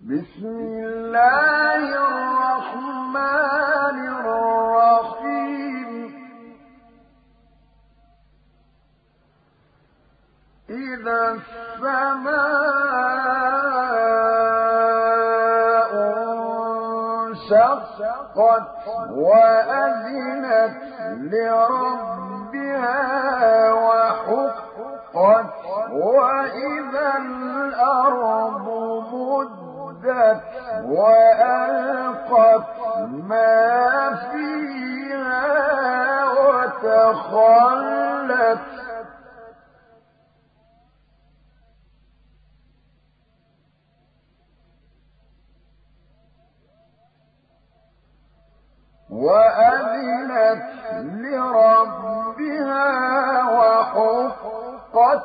بسم الله الرحمن الرحيم. إذا السماء انشقت وأذنت لربها وحقت وألقت ما فيها وتخلت. وأذنت لربها وحقت.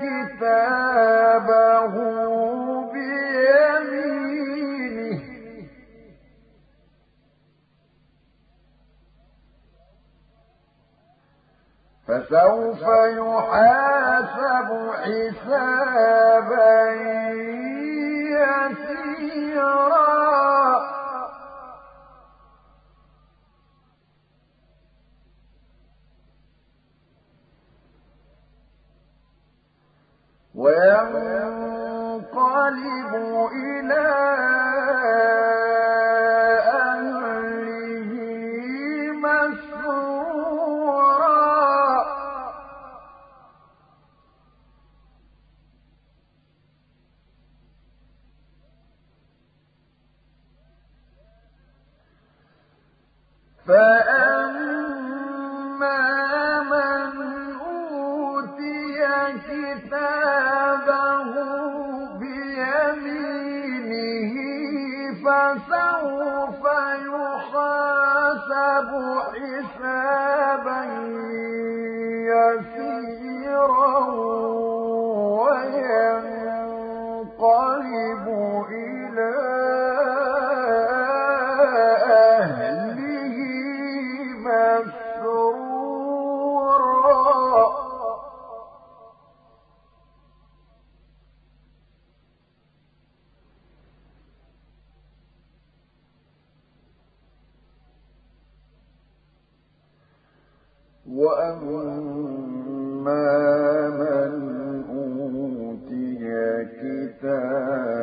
كتابه بيمينه. فسوف يحاسب حسابا يسيرا. وينقلب إلى أهله مسرورا فأما وأما من أوتي كتابه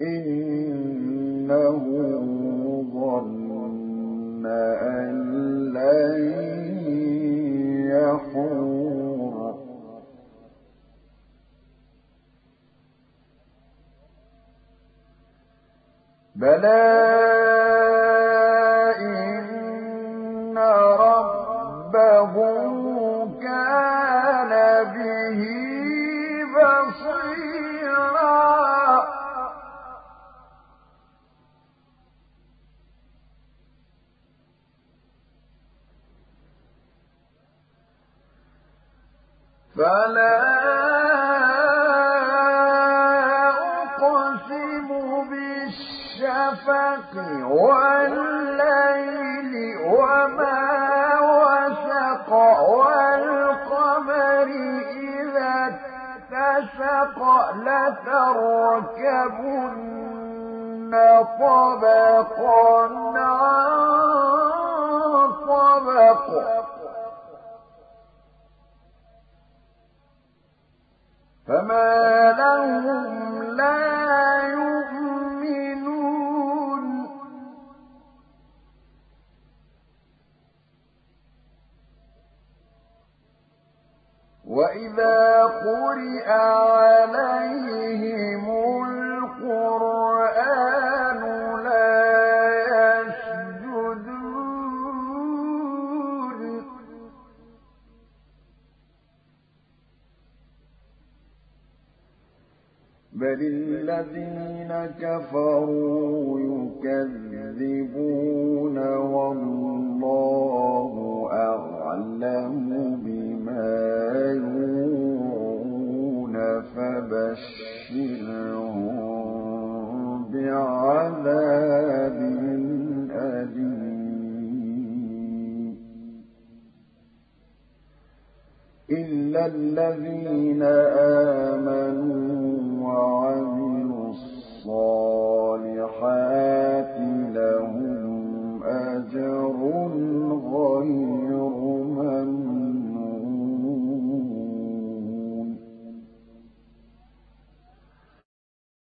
إنه ظن أن لن يحور. بلى فلا أقسم بالشفق والليل وما وسق والقمر إذا اتسق لتركبن طبقا عن فما لهم بل الذين كفروا يكذبون والله أعلم بما يوعون فبشرهم بعذاب أليم إلا الذين آمنوا